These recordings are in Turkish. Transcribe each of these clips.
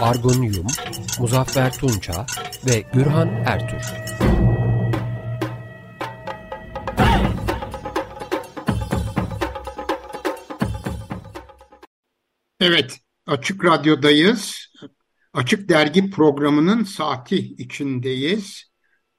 Argun Yum, Muzaffer Tunça ve Gürhan Ertür. Evet, Açık Radyo'dayız. Açık Dergi programının saati içindeyiz.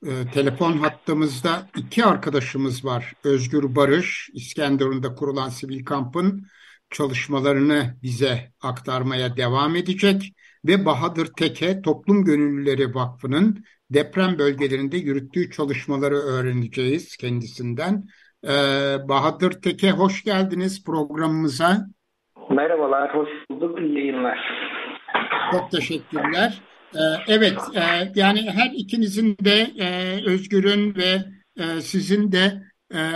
Ee, telefon hattımızda iki arkadaşımız var. Özgür Barış, İskenderun'da kurulan sivil kampın çalışmalarını bize aktarmaya devam edecek ve Bahadır Teke Toplum Gönüllüleri Vakfı'nın deprem bölgelerinde yürüttüğü çalışmaları öğreneceğiz kendisinden. Ee, Bahadır Teke hoş geldiniz programımıza. Merhabalar, hoş bulduk. İyi yayınlar. Çok teşekkürler. Ee, evet, e, yani her ikinizin de e, Özgür'ün ve e, sizin de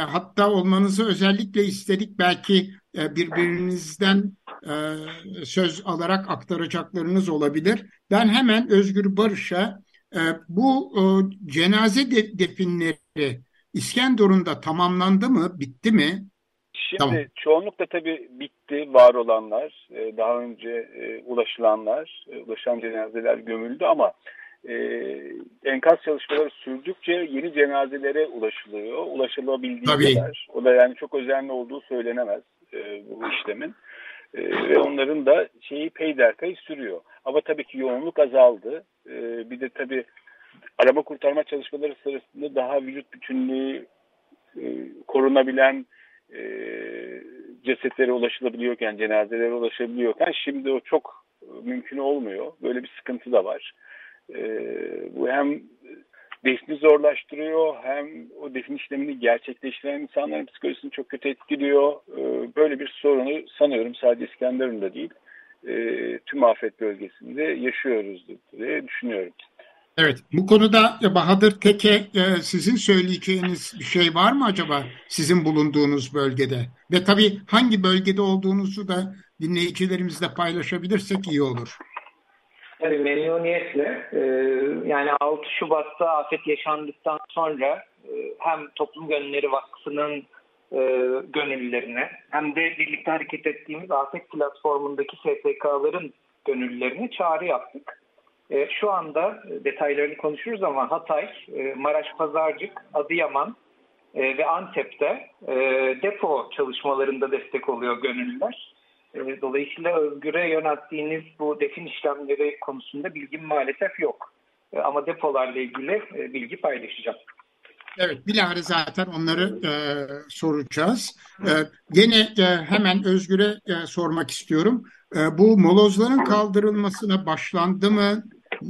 hatta olmanızı özellikle istedik. Belki birbirinizden söz alarak aktaracaklarınız olabilir. Ben hemen Özgür Barış'a bu cenaze definleri İskenderun'da tamamlandı mı, bitti mi? Şimdi tamam. çoğunlukla tabii bitti var olanlar, e, daha önce e, ulaşılanlar, e, ulaşan cenazeler gömüldü ama enkaz çalışmaları sürdükçe yeni cenazelere ulaşılıyor. Ulaşılabildiği kadar. O da yani çok özenli olduğu söylenemez bu işlemin. Ve onların da şeyi peyderpey sürüyor. Ama tabii ki yoğunluk azaldı. Bir de tabii araba kurtarma çalışmaları sırasında daha vücut bütünlüğü korunabilen e, cesetlere ulaşılabiliyorken, cenazelere ulaşabiliyorken şimdi o çok mümkün olmuyor. Böyle bir sıkıntı da var. E, bu hem defni zorlaştırıyor hem o defin işlemini gerçekleştiren insanların psikolojisini çok kötü etkiliyor. E, böyle bir sorunu sanıyorum sadece İskenderun'da değil e, tüm afet bölgesinde yaşıyoruz diye düşünüyorum. Evet, bu konuda Bahadır Teke e, sizin söyleyeceğiniz bir şey var mı acaba sizin bulunduğunuz bölgede? Ve tabii hangi bölgede olduğunuzu da dinleyicilerimizle paylaşabilirsek iyi olur. Tabii memnuniyetle. E, yani 6 Şubat'ta afet yaşandıktan sonra e, hem Toplum Gönülleri Vakfı'nın gönüllülerine hem de birlikte hareket ettiğimiz afet platformundaki STK'ların gönüllülerine çağrı yaptık. E, şu anda detaylarını konuşuruz ama Hatay, e, Maraş Pazarcık, Adıyaman e, ve Antep'te e, depo çalışmalarında destek oluyor gönüllüler. E, dolayısıyla Özgür'e yönelttiğiniz bu defin işlemleri konusunda bilgim maalesef yok. E, ama depolarla ilgili e, bilgi paylaşacağım. Evet, bilahare zaten onları e, soracağız. E, yine e, hemen Özgür'e e, sormak istiyorum. E, bu molozların kaldırılmasına başlandı mı?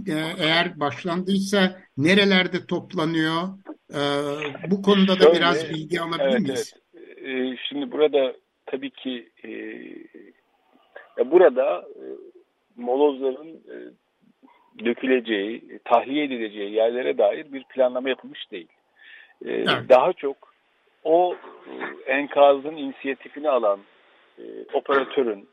Ee, eğer başlandıysa nerelerde toplanıyor? Ee, bu konuda da biraz bilgi alabilir evet, miyiz? Evet. Ee, şimdi burada tabii ki e, burada e, molozların e, döküleceği, tahliye edileceği yerlere dair bir planlama yapılmış değil. Evet. Daha çok o enkazın inisiyatifini alan operatörün,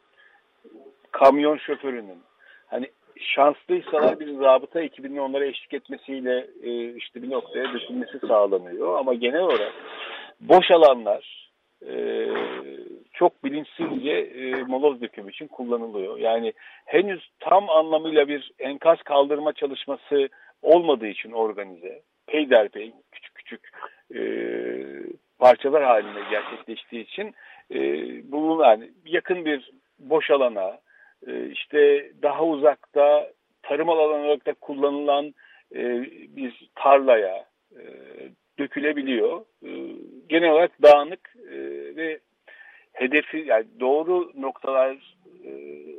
kamyon şoförünün, hani şanslıysalar bir zabıta ekibinin onlara eşlik etmesiyle e, işte bir noktaya dökülmesi sağlanıyor. Ama genel olarak boş alanlar e, çok bilinçsizce e, moloz dökümü için kullanılıyor. Yani henüz tam anlamıyla bir enkaz kaldırma çalışması olmadığı için organize, peyderpey küçük küçük e, parçalar halinde gerçekleştiği için e, bulunan yakın bir boş alana, ee, işte daha uzakta tarım alanı olarak kullanılan e, bir tarlaya e, dökülebiliyor. E, genel olarak dağınık ve hedefi yani doğru noktalar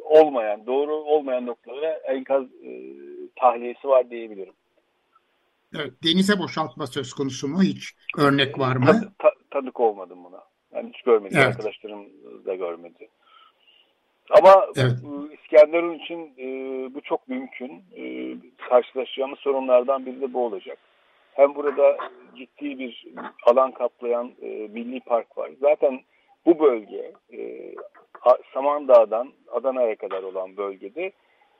olmayan, doğru olmayan noktalara enkaz tahliyesi var diyebilirim. Evet, denize boşaltma söz konusu mu? Hiç örnek var mı? Tad, ta, tadık olmadım buna. Yani hiç görmedim. Evet. Arkadaşlarım da görmedi. Ama evet. İskenderun için e, bu çok mümkün. E, karşılaşacağımız sorunlardan biri de bu olacak. Hem burada ciddi bir alan kaplayan e, milli park var. Zaten bu bölge e, Samandağ'dan Adana'ya kadar olan bölgede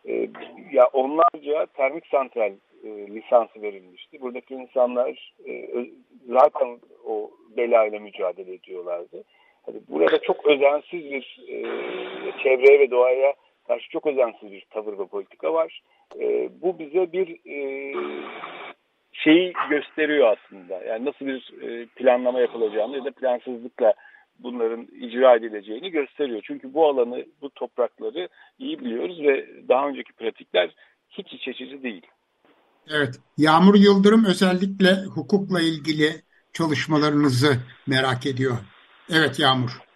e, ya onlarca termik santral e, lisansı verilmişti. Buradaki insanlar e, zaten o belayla mücadele ediyorlardı. Hani burada çok özensiz bir e, çevreye ve doğaya karşı çok özensiz bir tavır ve politika var. E, bu bize bir e, şeyi gösteriyor aslında. Yani nasıl bir e, planlama yapılacağını ya da plansızlıkla bunların icra edileceğini gösteriyor. Çünkü bu alanı, bu toprakları iyi biliyoruz ve daha önceki pratikler hiç iç açıcı değil. Evet, Yağmur Yıldırım özellikle hukukla ilgili çalışmalarınızı merak ediyor. Evet Yağmur.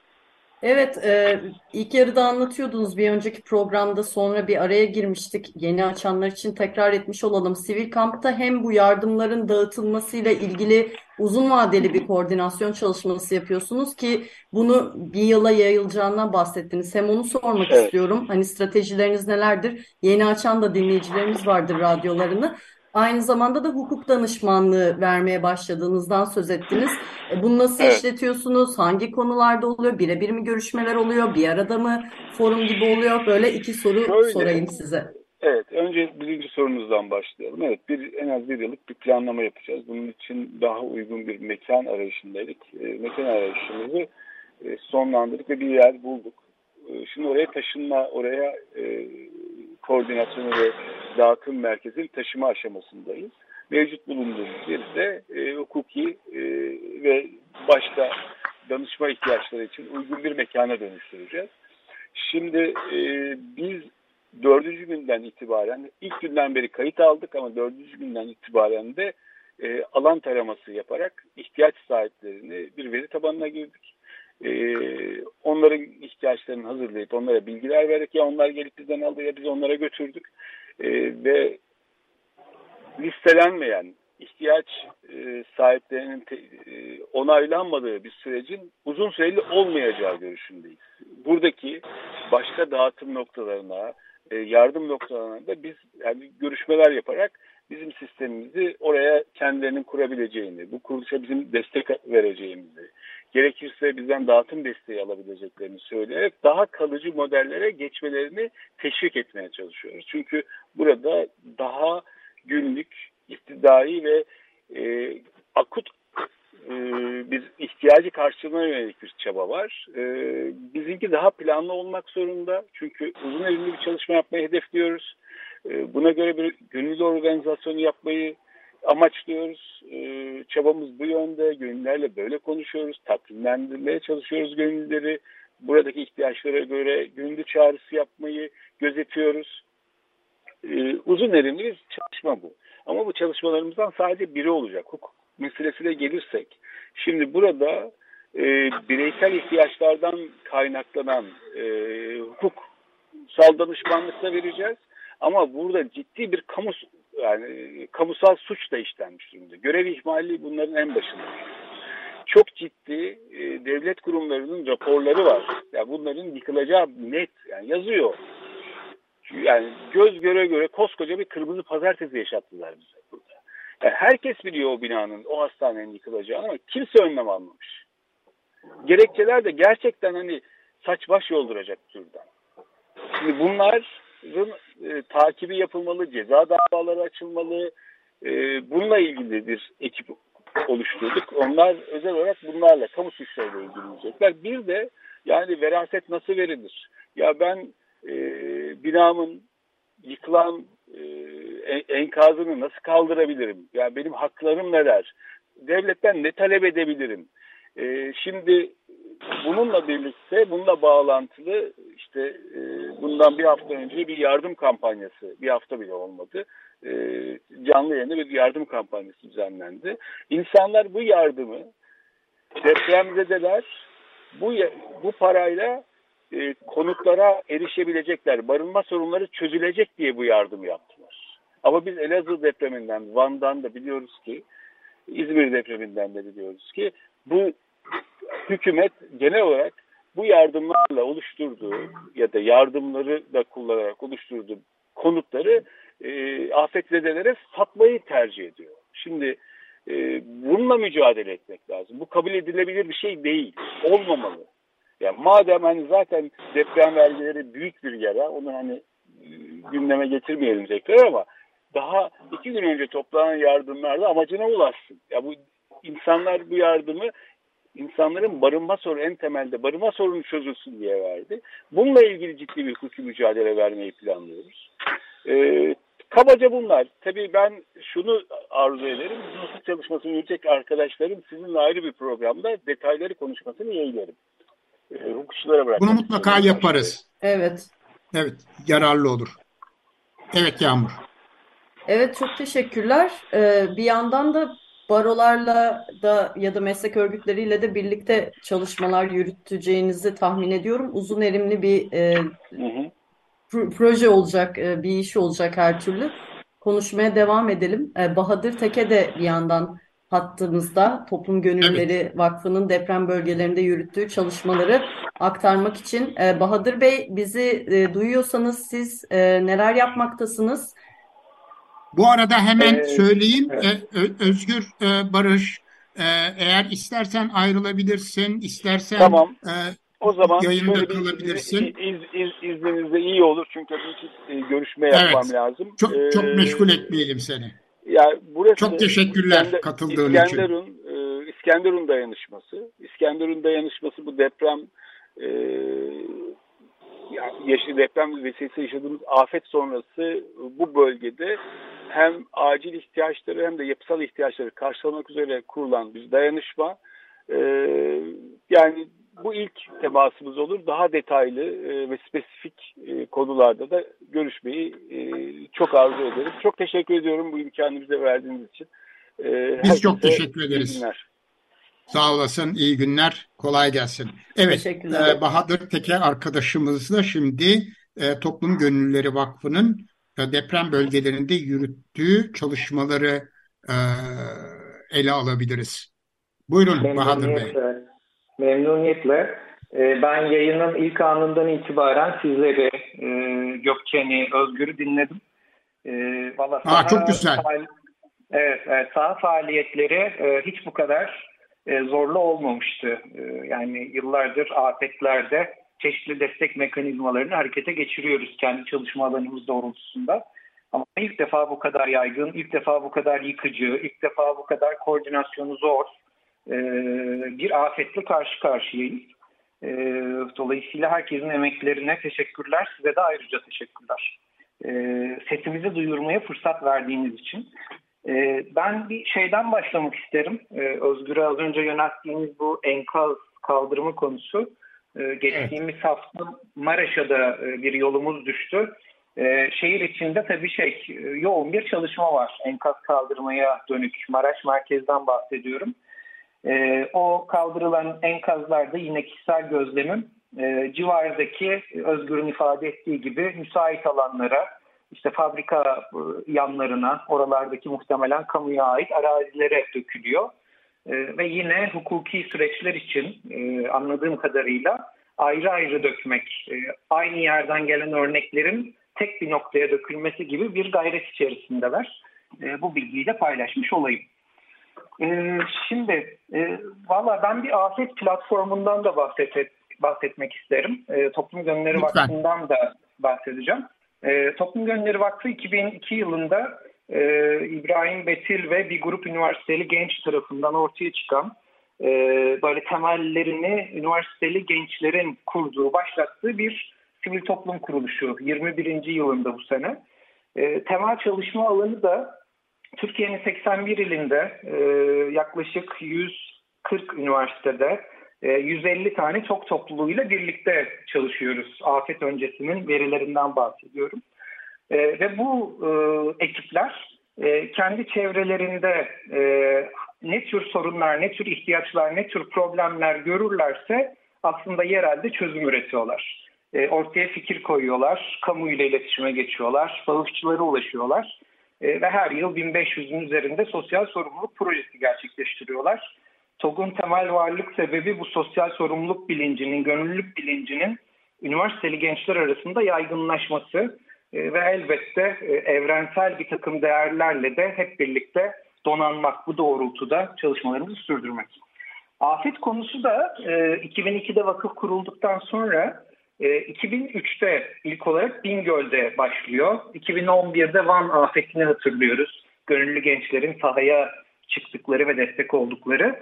Evet, e, ilk yarıda anlatıyordunuz bir önceki programda sonra bir araya girmiştik. Yeni açanlar için tekrar etmiş olalım. Sivil kampta hem bu yardımların dağıtılmasıyla ilgili uzun vadeli bir koordinasyon çalışması yapıyorsunuz ki bunu bir yıla yayılacağından bahsettiniz. Hem onu sormak evet. istiyorum. Hani stratejileriniz nelerdir? Yeni açan da dinleyicilerimiz vardır radyolarını. Aynı zamanda da hukuk danışmanlığı vermeye başladığınızdan söz ettiniz. E, bunu nasıl evet. işletiyorsunuz? Hangi konularda oluyor? Birebir mi görüşmeler oluyor? Bir arada mı forum gibi oluyor? Böyle iki soru Şöyle, sorayım size. Evet, önce birinci sorunuzdan başlayalım. Evet, bir, en az bir yıllık bir planlama yapacağız. Bunun için daha uygun bir mekan arayışındaydık. E, mekan arayışımızı e, sonlandırdık ve bir yer bulduk. E, şimdi oraya taşınma, oraya e, koordinasyonu ve dağıtım merkezinin taşıma aşamasındayız. Mevcut bulunduğumuz yeri de e, hukuki e, ve başka danışma ihtiyaçları için uygun bir mekana dönüştüreceğiz. Şimdi e, biz dördüncü günden itibaren, ilk günden beri kayıt aldık ama dördüncü günden itibaren de e, alan taraması yaparak ihtiyaç sahiplerini bir veri tabanına girdik. E, onların ihtiyaçlarını hazırlayıp onlara bilgiler vererek ya onlar gelip bizden aldı ya biz onlara götürdük. E, ve listelenmeyen ihtiyaç e, sahiplerinin te, e, onaylanmadığı bir sürecin uzun süreli olmayacağı görüşündeyiz. Buradaki başka dağıtım noktalarına, yardım noktalarına da biz yani görüşmeler yaparak bizim sistemimizi oraya kendilerinin kurabileceğini, bu kuruluşa bizim destek vereceğimizi, gerekirse bizden dağıtım desteği alabileceklerini söyleyerek daha kalıcı modellere geçmelerini teşvik etmeye çalışıyoruz. Çünkü burada daha günlük, iktidai ve e, akut e, bir ihtiyacı karşılamaya yönelik bir çaba var. E, bizimki daha planlı olmak zorunda. Çünkü uzun elimli bir çalışma yapmayı hedefliyoruz. E, buna göre bir gönüllü organizasyonu yapmayı amaçlıyoruz. E, çabamız bu yönde. Gönüllerle böyle konuşuyoruz. Tatminlendirmeye çalışıyoruz gönülleri. Buradaki ihtiyaçlara göre gönüllü çağrısı yapmayı gözetiyoruz. E, uzun erimli bir çalışma bu. Ama bu çalışmalarımızdan sadece biri olacak. Hukuk meselesine gelirsek. Şimdi burada e, bireysel ihtiyaçlardan kaynaklanan e, hukuksal danışmanlık da vereceğiz. Ama burada ciddi bir kamu yani kamusal suç da işlenmiş durumda. Görev ihmali bunların en başında. Çok ciddi e, devlet kurumlarının raporları var. Ya yani bunların yıkılacağı net yani yazıyor. Yani göz göre göre koskoca bir kırmızı pazartesi yaşattılar bize burada. Yani herkes biliyor o binanın, o hastanenin yıkılacağını ama kimse önlem almamış. Gerekçeler de gerçekten hani saç baş yolduracak türden. Şimdi bunların e, takibi yapılmalı, ceza davaları açılmalı. E, bununla ilgili bir ekip oluşturduk. Onlar özel olarak bunlarla, kamu suçlarıyla ilgilenecekler. Bir de yani veraset nasıl verilir? Ya ben e, binamın yıkılan e, enkazını nasıl kaldırabilirim? Yani benim haklarım neler? Devletten ne talep edebilirim? E, şimdi bununla birlikte, bununla bağlantılı işte e, bundan bir hafta önce bir yardım kampanyası, bir hafta bile olmadı. E, canlı yayında bir yardım kampanyası düzenlendi. İnsanlar bu yardımı depremzedeler bu bu parayla e, konutlara erişebilecekler, barınma sorunları çözülecek diye bu yardım yaptılar. Ama biz Elazığ depreminden, Van'dan da biliyoruz ki, İzmir depreminden de biliyoruz ki bu hükümet genel olarak bu yardımlarla oluşturduğu ya da yardımları da kullanarak oluşturduğu konutları e, afetzedelere satmayı tercih ediyor. Şimdi e, bununla mücadele etmek lazım. Bu kabul edilebilir bir şey değil. Olmamalı. Yani madem hani zaten deprem vergileri büyük bir yara, onu hani e, gündeme getirmeyelim tekrar ama daha iki gün önce toplanan yardımlarla amacına ulaşsın. Ya bu insanlar bu yardımı insanların barınma sorunu en temelde barınma sorunu çözülsün diye verdi. Bununla ilgili ciddi bir hukuki mücadele vermeyi planlıyoruz. Ee, kabaca bunlar. Tabii ben şunu arzu ederim. Hukuk çalışmasını yürütecek arkadaşlarım sizinle ayrı bir programda detayları konuşmasını yeğlerim. Ee, hukukçulara bırakmak Bunu mutlaka yaparız. Evet. Evet, yararlı olur. Evet Yağmur. Evet çok teşekkürler. Ee, bir yandan da barolarla da ya da meslek örgütleriyle de birlikte çalışmalar yürüteceğinizi tahmin ediyorum. Uzun erimli bir e, proje olacak, e, bir iş olacak her türlü. Konuşmaya devam edelim. E, Bahadır Teke de bir yandan hattımızda Toplum Gönülleri evet. Vakfı'nın deprem bölgelerinde yürüttüğü çalışmaları aktarmak için. E, Bahadır Bey bizi e, duyuyorsanız siz e, neler yapmaktasınız? Bu arada hemen ee, söyleyeyim evet. Özgür Barış eğer istersen ayrılabilirsin, istersen tamam. o zaman yayında kalabilirsin. Iz, iz, izninizle iyi olur çünkü bir görüşme yapmam evet. lazım. Çok, ee, çok meşgul etmeyelim seni. Ya burası çok teşekkürler İskender, katıldığın İskenderun, için. E, İskenderun dayanışması. İskenderun dayanışması bu deprem e, yaşlı deprem vesilesi yaşadığımız afet sonrası bu bölgede hem acil ihtiyaçları hem de yapısal ihtiyaçları karşılamak üzere kurulan bir dayanışma. Ee, yani bu ilk temasımız olur. Daha detaylı e, ve spesifik e, konularda da görüşmeyi e, çok arzu ederim. Çok teşekkür ediyorum bu imkanı bize verdiğiniz için. E, Biz çok teşekkür ederiz. Günler. Sağ olasın, iyi günler, kolay gelsin. Evet, e, Bahadır Teke arkadaşımızla şimdi e, Toplum Gönüllüleri Vakfı'nın deprem bölgelerinde yürüttüğü çalışmaları e, ele alabiliriz. Buyurun Bahadır Bey. Memnuniyetle. E, ben yayının ilk anından itibaren sizleri, e, Gökçen'i, Özgür'ü dinledim. E, Valla Aa, çok güzel. Evet, evet, saha faaliyetleri hiç bu kadar zorlu olmamıştı. Yani yıllardır afetlerde çeşitli destek mekanizmalarını harekete geçiriyoruz kendi çalışma alanımız doğrultusunda. Ama ilk defa bu kadar yaygın, ilk defa bu kadar yıkıcı, ilk defa bu kadar koordinasyonu zor e, bir afetle karşı karşıyayız. E, dolayısıyla herkesin emeklerine teşekkürler, size de ayrıca teşekkürler. E, sesimizi duyurmaya fırsat verdiğiniz için. Ben bir şeyden başlamak isterim. Özgür'e az önce yönelttiğiniz bu enkaz kaldırımı konusu. Geçtiğimiz evet. hafta Maraş'a da bir yolumuz düştü. Şehir içinde tabii şey yoğun bir çalışma var enkaz kaldırmaya dönük. Maraş merkezden bahsediyorum. E, o kaldırılan enkazlarda yine kişisel gözlemim e, civardaki Özgür'ün ifade ettiği gibi müsait alanlara, işte fabrika e, yanlarına, oralardaki muhtemelen kamuya ait arazilere dökülüyor. E, ve yine hukuki süreçler için e, anladığım kadarıyla ayrı ayrı dökmek, e, aynı yerden gelen örneklerin tek bir noktaya dökülmesi gibi bir gayret içerisindeler. E, bu bilgiyi de paylaşmış olayım. Ee, şimdi e, valla ben bir afet platformundan da bahset, bahsetmek isterim. E, Toplum Gönülleri Vakfı'ndan da bahsedeceğim. E, Toplum Gönülleri Vakfı 2002 yılında e, İbrahim Betil ve bir grup üniversiteli genç tarafından ortaya çıkan e, böyle temellerini üniversiteli gençlerin kurduğu, başlattığı bir sivil toplum kuruluşu 21. yılında bu sene. E, temel çalışma alanı da Türkiye'nin 81 ilinde e, yaklaşık 140 üniversitede e, 150 tane çok topluluğuyla birlikte çalışıyoruz. Afet öncesinin verilerinden bahsediyorum. E, ve bu e, ekipler e, kendi çevrelerinde e, ne tür sorunlar, ne tür ihtiyaçlar, ne tür problemler görürlerse aslında yerelde çözüm üretiyorlar. E, ortaya fikir koyuyorlar, kamuyla iletişime geçiyorlar, bağışçılara ulaşıyorlar e, ve her yıl 1500'ün üzerinde sosyal sorumluluk projesi gerçekleştiriyorlar. TOG'un temel varlık sebebi bu sosyal sorumluluk bilincinin, gönüllülük bilincinin üniversiteli gençler arasında yaygınlaşması ve elbette e, evrensel bir takım değerlerle de hep birlikte donanmak bu doğrultuda çalışmalarımızı sürdürmek. Afet konusu da 2002'de e, vakıf kurulduktan sonra 2003'te ilk olarak Bingöl'de başlıyor. 2011'de Van afetini hatırlıyoruz. Gönüllü gençlerin sahaya çıktıkları ve destek oldukları.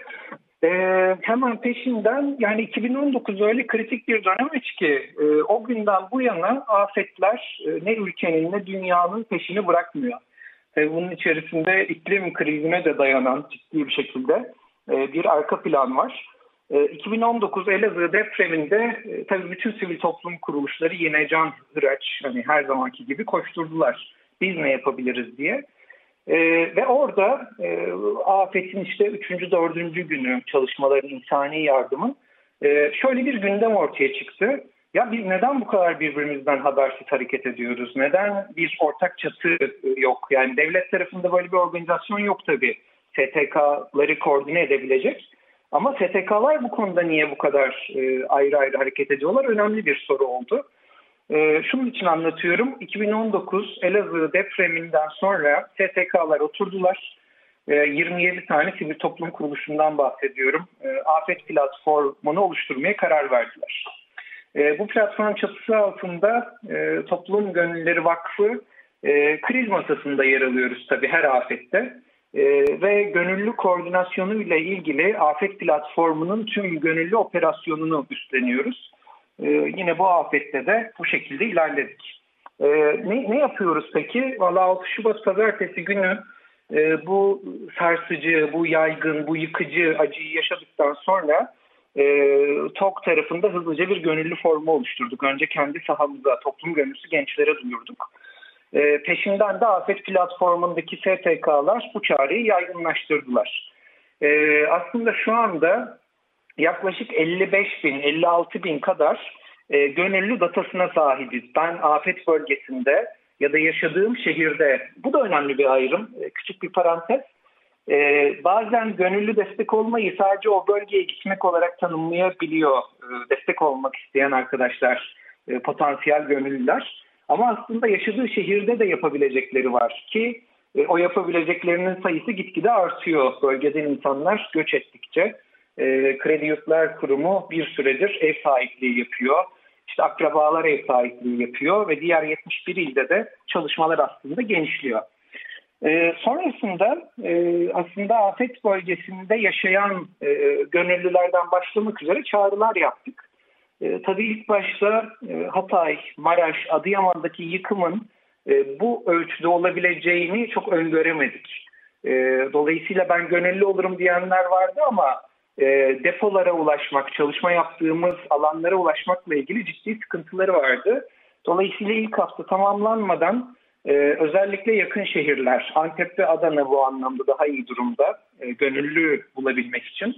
Ee, hemen peşinden yani 2019 öyle kritik bir dönemeç ki e, o günden bu yana afetler e, ne ülkenin ne dünyanın peşini bırakmıyor. E, bunun içerisinde iklim krizine de dayanan ciddi bir şekilde e, bir arka plan var. E, 2019 Elazığ depreminde e, tabii bütün sivil toplum kuruluşları yine can hıraç hani her zamanki gibi koşturdular. Biz ne yapabiliriz diye. E, ve orada e, afetin işte 3. 4. günü çalışmaların, insani yardımın e, şöyle bir gündem ortaya çıktı. Ya biz neden bu kadar birbirimizden habersiz hareket ediyoruz? Neden bir ortak çatı yok? Yani devlet tarafında böyle bir organizasyon yok tabii. STK'ları koordine edebilecek. Ama STK'lar bu konuda niye bu kadar e, ayrı ayrı hareket ediyorlar? Önemli bir soru oldu. E, şunun için anlatıyorum. 2019 Elazığ depreminden sonra STK'lar oturdular. E, 27 tane sivil toplum kuruluşundan bahsediyorum. E, afet platformunu oluşturmaya karar verdiler. E, bu platform çatısı altında e, Toplum Gönülleri Vakfı e, kriz masasında yer alıyoruz tabii her afette. E, ve gönüllü koordinasyonu ile ilgili afet platformunun tüm gönüllü operasyonunu üstleniyoruz. E, yine bu afette de bu şekilde ilerledik. E, ne, ne yapıyoruz peki? Valla 6 Şubat pazartesi günü e, bu sarsıcı, bu yaygın, bu yıkıcı acıyı yaşadıktan sonra e, TOK tarafında hızlıca bir gönüllü formu oluşturduk. Önce kendi sahamıza, toplum gönüllüsü gençlere duyurduk. E, peşinden de Afet platformundaki STK'lar bu çağrıyı yaygınlaştırdılar. E, aslında şu anda yaklaşık 55 bin, 56 bin kadar e, gönüllü datasına sahibiz. Ben afet bölgesinde ya da yaşadığım şehirde, bu da önemli bir ayrım, e, küçük bir parantez. E, bazen gönüllü destek olmayı sadece o bölgeye gitmek olarak tanımlayabiliyor e, destek olmak isteyen arkadaşlar, e, potansiyel gönüllüler. Ama aslında yaşadığı şehirde de yapabilecekleri var ki e, o yapabileceklerinin sayısı gitgide artıyor bölgeden insanlar göç ettikçe. E, Kredi Yurtlar Kurumu bir süredir ev sahipliği yapıyor. İşte akrabalar ev sahipliği yapıyor ve diğer 71 ilde de çalışmalar aslında genişliyor. E, sonrasında e, aslında afet bölgesinde yaşayan e, gönüllülerden başlamak üzere çağrılar yaptık. E, tabii ilk başta e, Hatay, Maraş, Adıyaman'daki yıkımın e, bu ölçüde olabileceğini çok öngöremedik. E, dolayısıyla ben gönüllü olurum diyenler vardı ama e, depolara ulaşmak, çalışma yaptığımız alanlara ulaşmakla ilgili ciddi sıkıntıları vardı. Dolayısıyla ilk hafta tamamlanmadan e, özellikle yakın şehirler, Antep ve Adana bu anlamda daha iyi durumda e, gönüllü bulabilmek için.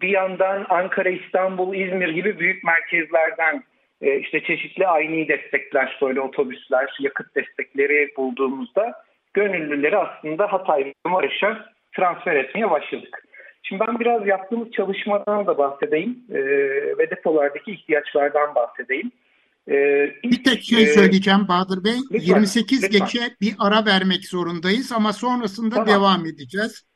Bir yandan Ankara, İstanbul, İzmir gibi büyük merkezlerden işte çeşitli aynı destekler, böyle otobüsler, yakıt destekleri bulduğumuzda gönüllüleri aslında Hatay ve Maraş'a transfer etmeye başladık. Şimdi ben biraz yaptığımız çalışmadan da bahsedeyim e, ve depolardaki ihtiyaçlardan bahsedeyim. E, bir tek şey e, söyleyeceğim Bahadır Bey. Lütfen, 28 lütfen. geçe bir ara vermek zorundayız ama sonrasında tamam. devam edeceğiz.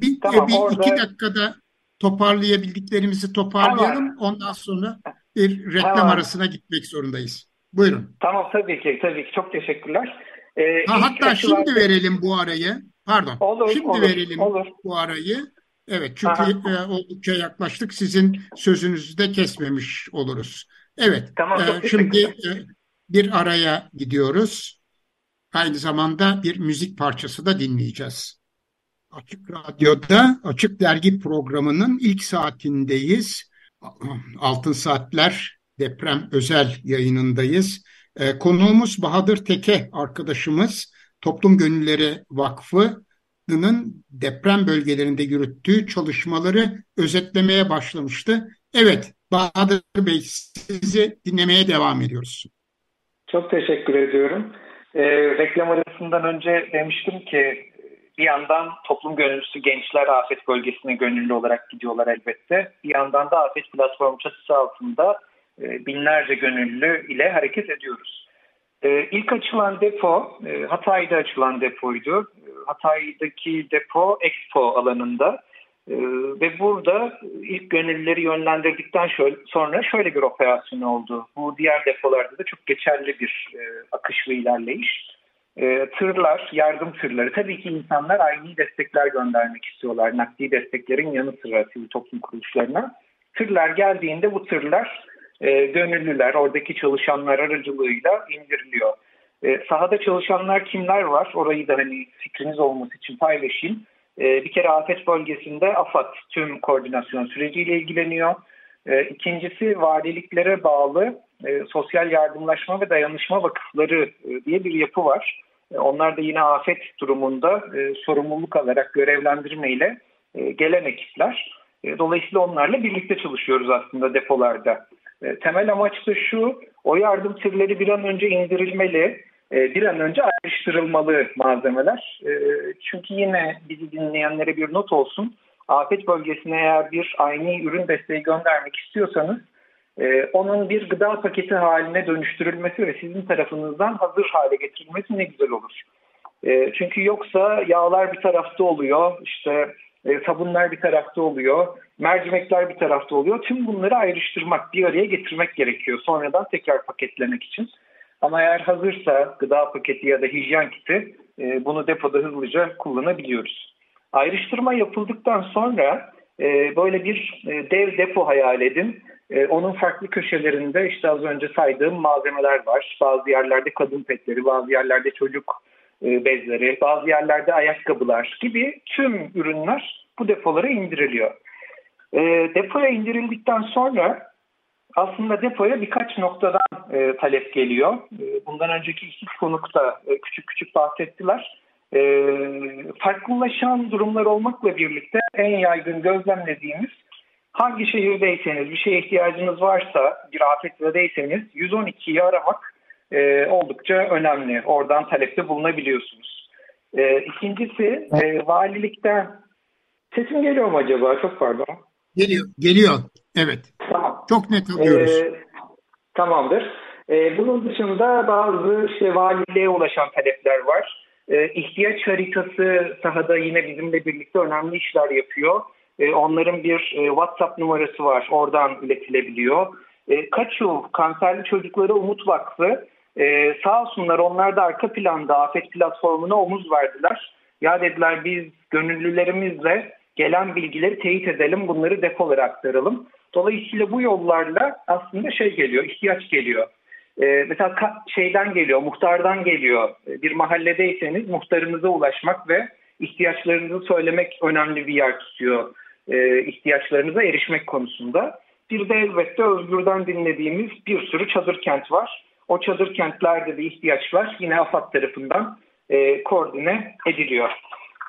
Bir, tamam, bir orada... iki dakikada toparlayabildiklerimizi toparlayalım. Tamam. Ondan sonra bir reklam tamam. arasına gitmek zorundayız. Buyurun. Tamam tabii ki tabii ki çok teşekkürler. Ee, ha, hatta şimdi verelim bu arayı. Pardon. Olur, şimdi olur, verelim olur. bu arayı. Evet çünkü e, oldukça yaklaştık. Sizin sözünüzü de kesmemiş oluruz. Evet. Tamam, e, şimdi e, bir araya gidiyoruz. Aynı zamanda bir müzik parçası da dinleyeceğiz. Açık Radyo'da Açık Dergi programının ilk saatindeyiz. Altın Saatler deprem özel yayınındayız. Ee, konuğumuz Bahadır Teke arkadaşımız Toplum Gönülleri Vakfı'nın deprem bölgelerinde yürüttüğü çalışmaları özetlemeye başlamıştı. Evet Bahadır Bey sizi dinlemeye devam ediyoruz. Çok teşekkür ediyorum. E, reklam arasından önce demiştim ki bir yandan toplum gönüllüsü gençler afet bölgesine gönüllü olarak gidiyorlar elbette. Bir yandan da afet platformu çatısı altında e, binlerce gönüllü ile hareket ediyoruz. E, ilk açılan depo e, Hatay'da açılan depoydu. Hatay'daki depo Expo alanında ve burada ilk gönüllüleri yönlendirdikten sonra şöyle bir operasyon oldu. Bu diğer depolarda da çok geçerli bir akış ve ilerleyiş e, tırlar, yardım tırları. Tabii ki insanlar aynı destekler göndermek istiyorlar. Nakdi desteklerin yanı sıra sivil toplum kuruluşlarına. Tırlar geldiğinde bu tırlar e, gönüllüler, oradaki çalışanlar aracılığıyla indiriliyor. E, sahada çalışanlar kimler var? Orayı da hani fikriniz olması için paylaşayım. E, bir kere afet bölgesinde AFAD tüm koordinasyon süreciyle ilgileniyor. E, ikincisi valiliklere bağlı sosyal yardımlaşma ve dayanışma vakıfları e, diye bir yapı var. Onlar da yine afet durumunda e, sorumluluk alarak görevlendirmeyle e, gelen ekipler. E, dolayısıyla onlarla birlikte çalışıyoruz aslında depolarda. E, temel amaç da şu, o yardım türleri bir an önce indirilmeli, e, bir an önce ayrıştırılmalı malzemeler. E, çünkü yine bizi dinleyenlere bir not olsun. Afet bölgesine eğer bir aynı ürün desteği göndermek istiyorsanız onun bir gıda paketi haline dönüştürülmesi ve sizin tarafınızdan hazır hale getirilmesi ne güzel olur. Çünkü yoksa yağlar bir tarafta oluyor, işte e, sabunlar bir tarafta oluyor, mercimekler bir tarafta oluyor. Tüm bunları ayrıştırmak, bir araya getirmek gerekiyor sonradan tekrar paketlemek için. Ama eğer hazırsa gıda paketi ya da hijyen kiti e, bunu depoda hızlıca kullanabiliyoruz. Ayrıştırma yapıldıktan sonra e, böyle bir e, dev depo hayal edin. E, onun farklı köşelerinde işte az önce saydığım malzemeler var. Bazı yerlerde kadın petleri, bazı yerlerde çocuk bezleri, bazı yerlerde ayakkabılar gibi tüm ürünler bu depolara indiriliyor. E, depoya indirildikten sonra aslında depoya birkaç noktadan e, talep geliyor. E, bundan önceki iki konukta e, küçük küçük bahsettiler. E, farklılaşan durumlar olmakla birlikte en yaygın gözlemlediğimiz Hangi şehirdeyseniz, bir şeye ihtiyacınız varsa, bir afetzedeyseniz 112'yi aramak e, oldukça önemli. Oradan talepte bulunabiliyorsunuz. E, ikincisi e, valilikten sesim geliyor mu acaba? Çok pardon. Geliyor, geliyor. Evet. Tamam. Çok net alıyoruz. E, tamamdır. E, bunun dışında bazı işte valiliğe ulaşan talepler var. E, ihtiyaç haritası sahada yine bizimle birlikte önemli işler yapıyor. E, onların bir e, WhatsApp numarası var. Oradan iletilebiliyor. E, Kaçu Kanserli Çocukları Umut Vakfı e, sağ olsunlar onlar da arka planda afet platformuna omuz verdiler. Ya dediler biz gönüllülerimizle gelen bilgileri teyit edelim bunları depolara aktaralım. Dolayısıyla bu yollarla aslında şey geliyor, ihtiyaç geliyor. Ee, mesela şeyden geliyor, muhtardan geliyor. Bir mahalledeyseniz muhtarınıza ulaşmak ve ihtiyaçlarınızı söylemek önemli bir yer tutuyor e, ihtiyaçlarınıza erişmek konusunda. Bir de elbette Özgür'den dinlediğimiz bir sürü çadır kent var. O çadır kentlerde de ihtiyaçlar yine AFAD tarafından e, koordine ediliyor.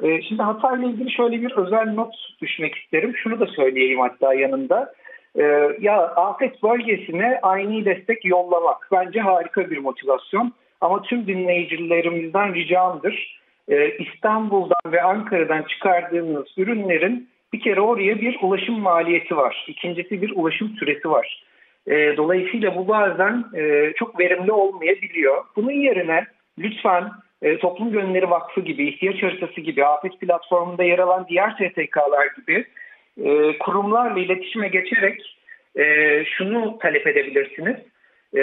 E, şimdi Hatay ile ilgili şöyle bir özel not düşmek isterim. Şunu da söyleyeyim hatta yanında. E, ya afet bölgesine aynı destek yollamak bence harika bir motivasyon. Ama tüm dinleyicilerimizden ricamdır. E, İstanbul'dan ve Ankara'dan çıkardığımız ürünlerin bir kere oraya bir ulaşım maliyeti var. İkincisi bir ulaşım süresi var. E, dolayısıyla bu bazen e, çok verimli olmayabiliyor. Bunun yerine lütfen e, Toplum Gönülleri Vakfı gibi, ihtiyaç haritası gibi, afet platformunda yer alan diğer STK'lar gibi e, kurumlarla iletişime geçerek e, şunu talep edebilirsiniz. E,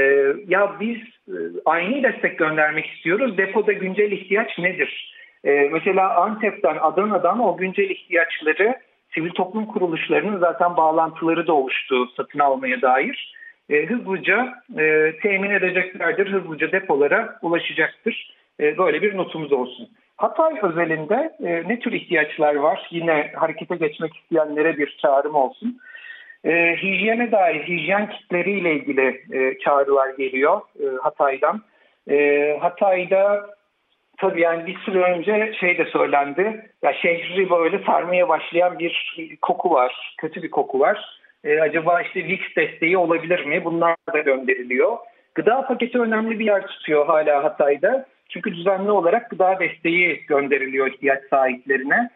ya biz e, aynı destek göndermek istiyoruz. Depoda güncel ihtiyaç nedir? E, mesela Antep'ten, Adana'dan o güncel ihtiyaçları sivil toplum kuruluşlarının zaten bağlantıları da oluştu satın almaya dair. E, hızlıca e, temin edeceklerdir, hızlıca depolara ulaşacaktır. E, böyle bir notumuz olsun. Hatay özelinde e, ne tür ihtiyaçlar var? Yine harekete geçmek isteyenlere bir çağrım olsun. E, hijyene dair hijyen kitleriyle ilgili e, çağrılar geliyor e, Hatay'dan. E, Hatay'da tabii yani bir süre önce şey de söylendi. Ya şehri böyle sarmaya başlayan bir koku var. Kötü bir koku var. E, acaba işte VIX desteği olabilir mi? Bunlar da gönderiliyor. Gıda paketi önemli bir yer tutuyor hala Hatay'da. Çünkü düzenli olarak gıda desteği gönderiliyor ihtiyaç sahiplerine.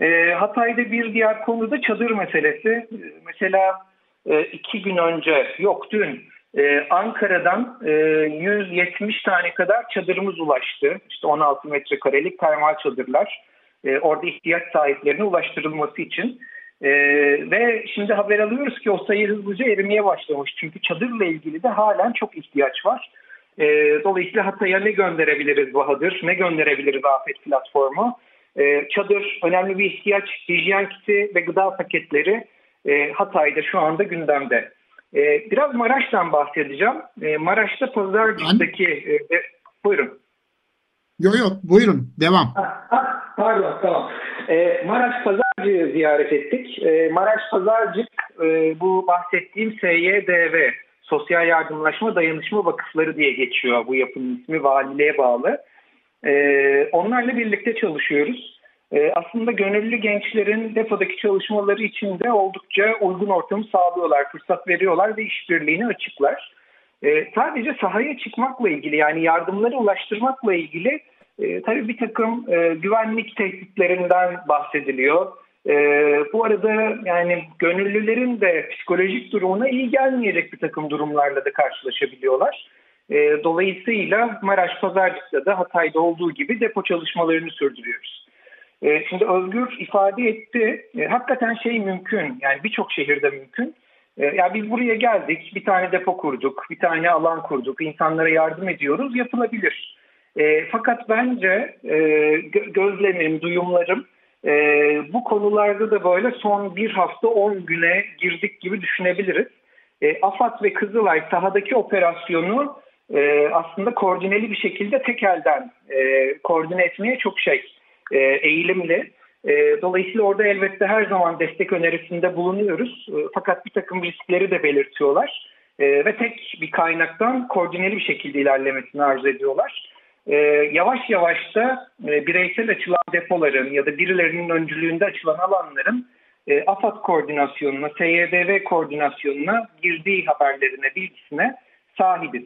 E, Hatay'da bir diğer konu da çadır meselesi. Mesela e, iki gün önce, yok dün e, Ankara'dan e, 170 tane kadar çadırımız ulaştı. İşte 16 metrekarelik termal çadırlar. E, orada ihtiyaç sahiplerine ulaştırılması için. E, ve şimdi haber alıyoruz ki o sayı hızlıca erimeye başlamış. Çünkü çadırla ilgili de halen çok ihtiyaç var. E, dolayısıyla Hatay'a ne gönderebiliriz Bahadır, ne gönderebiliriz Afet Platformu? E, çadır önemli bir ihtiyaç, hijyen kiti ve gıda paketleri e, Hatay'da şu anda gündemde. E, biraz Maraş'tan bahsedeceğim. E, Maraş'ta Pazarcık'taki... E, buyurun. Yok yok buyurun devam. Ha, ha, pardon tamam. E, Maraş Pazarcık'ı ziyaret ettik. Maraş Pazarcık e, bu bahsettiğim SYDV Sosyal Yardımlaşma Dayanışma Vakıfları diye geçiyor bu yapının ismi valiliğe bağlı. Onlarla birlikte çalışıyoruz. E, aslında gönüllü gençlerin depodaki çalışmaları için de oldukça uygun ortamı sağlıyorlar, fırsat veriyorlar ve işbirliğini açıklar. E, sadece sahaya çıkmakla ilgili yani yardımları ulaştırmakla ilgili e, tabii bir takım e, güvenlik tehditlerinden bahsediliyor. E, bu arada yani gönüllülerin de psikolojik durumuna iyi gelmeyecek bir takım durumlarla da karşılaşabiliyorlar. E, dolayısıyla Maraş Pazarcık'ta da Hatay'da olduğu gibi depo çalışmalarını sürdürüyoruz. E, şimdi Özgür ifade etti. E, hakikaten şey mümkün yani birçok şehirde mümkün. E, yani biz buraya geldik, bir tane depo kurduk, bir tane alan kurduk, insanlara yardım ediyoruz, yapılabilir. Fakat bence e, gözlemim, duyumlarım bu konularda da böyle son bir hafta on güne girdik gibi düşünebiliriz. E, AFAD ve Kızılay sahadaki operasyonu aslında koordineli bir şekilde tek elden koordine etmeye çok şey e, eğilimli. E, dolayısıyla orada elbette her zaman destek önerisinde bulunuyoruz. E, fakat bir takım riskleri de belirtiyorlar. E, ve tek bir kaynaktan koordineli bir şekilde ilerlemesini arzu ediyorlar. Yavaş yavaş da bireysel açılan depoların ya da birilerinin öncülüğünde açılan alanların e, AFAD koordinasyonuna, SYDV koordinasyonuna girdiği haberlerine, bilgisine sahibiz.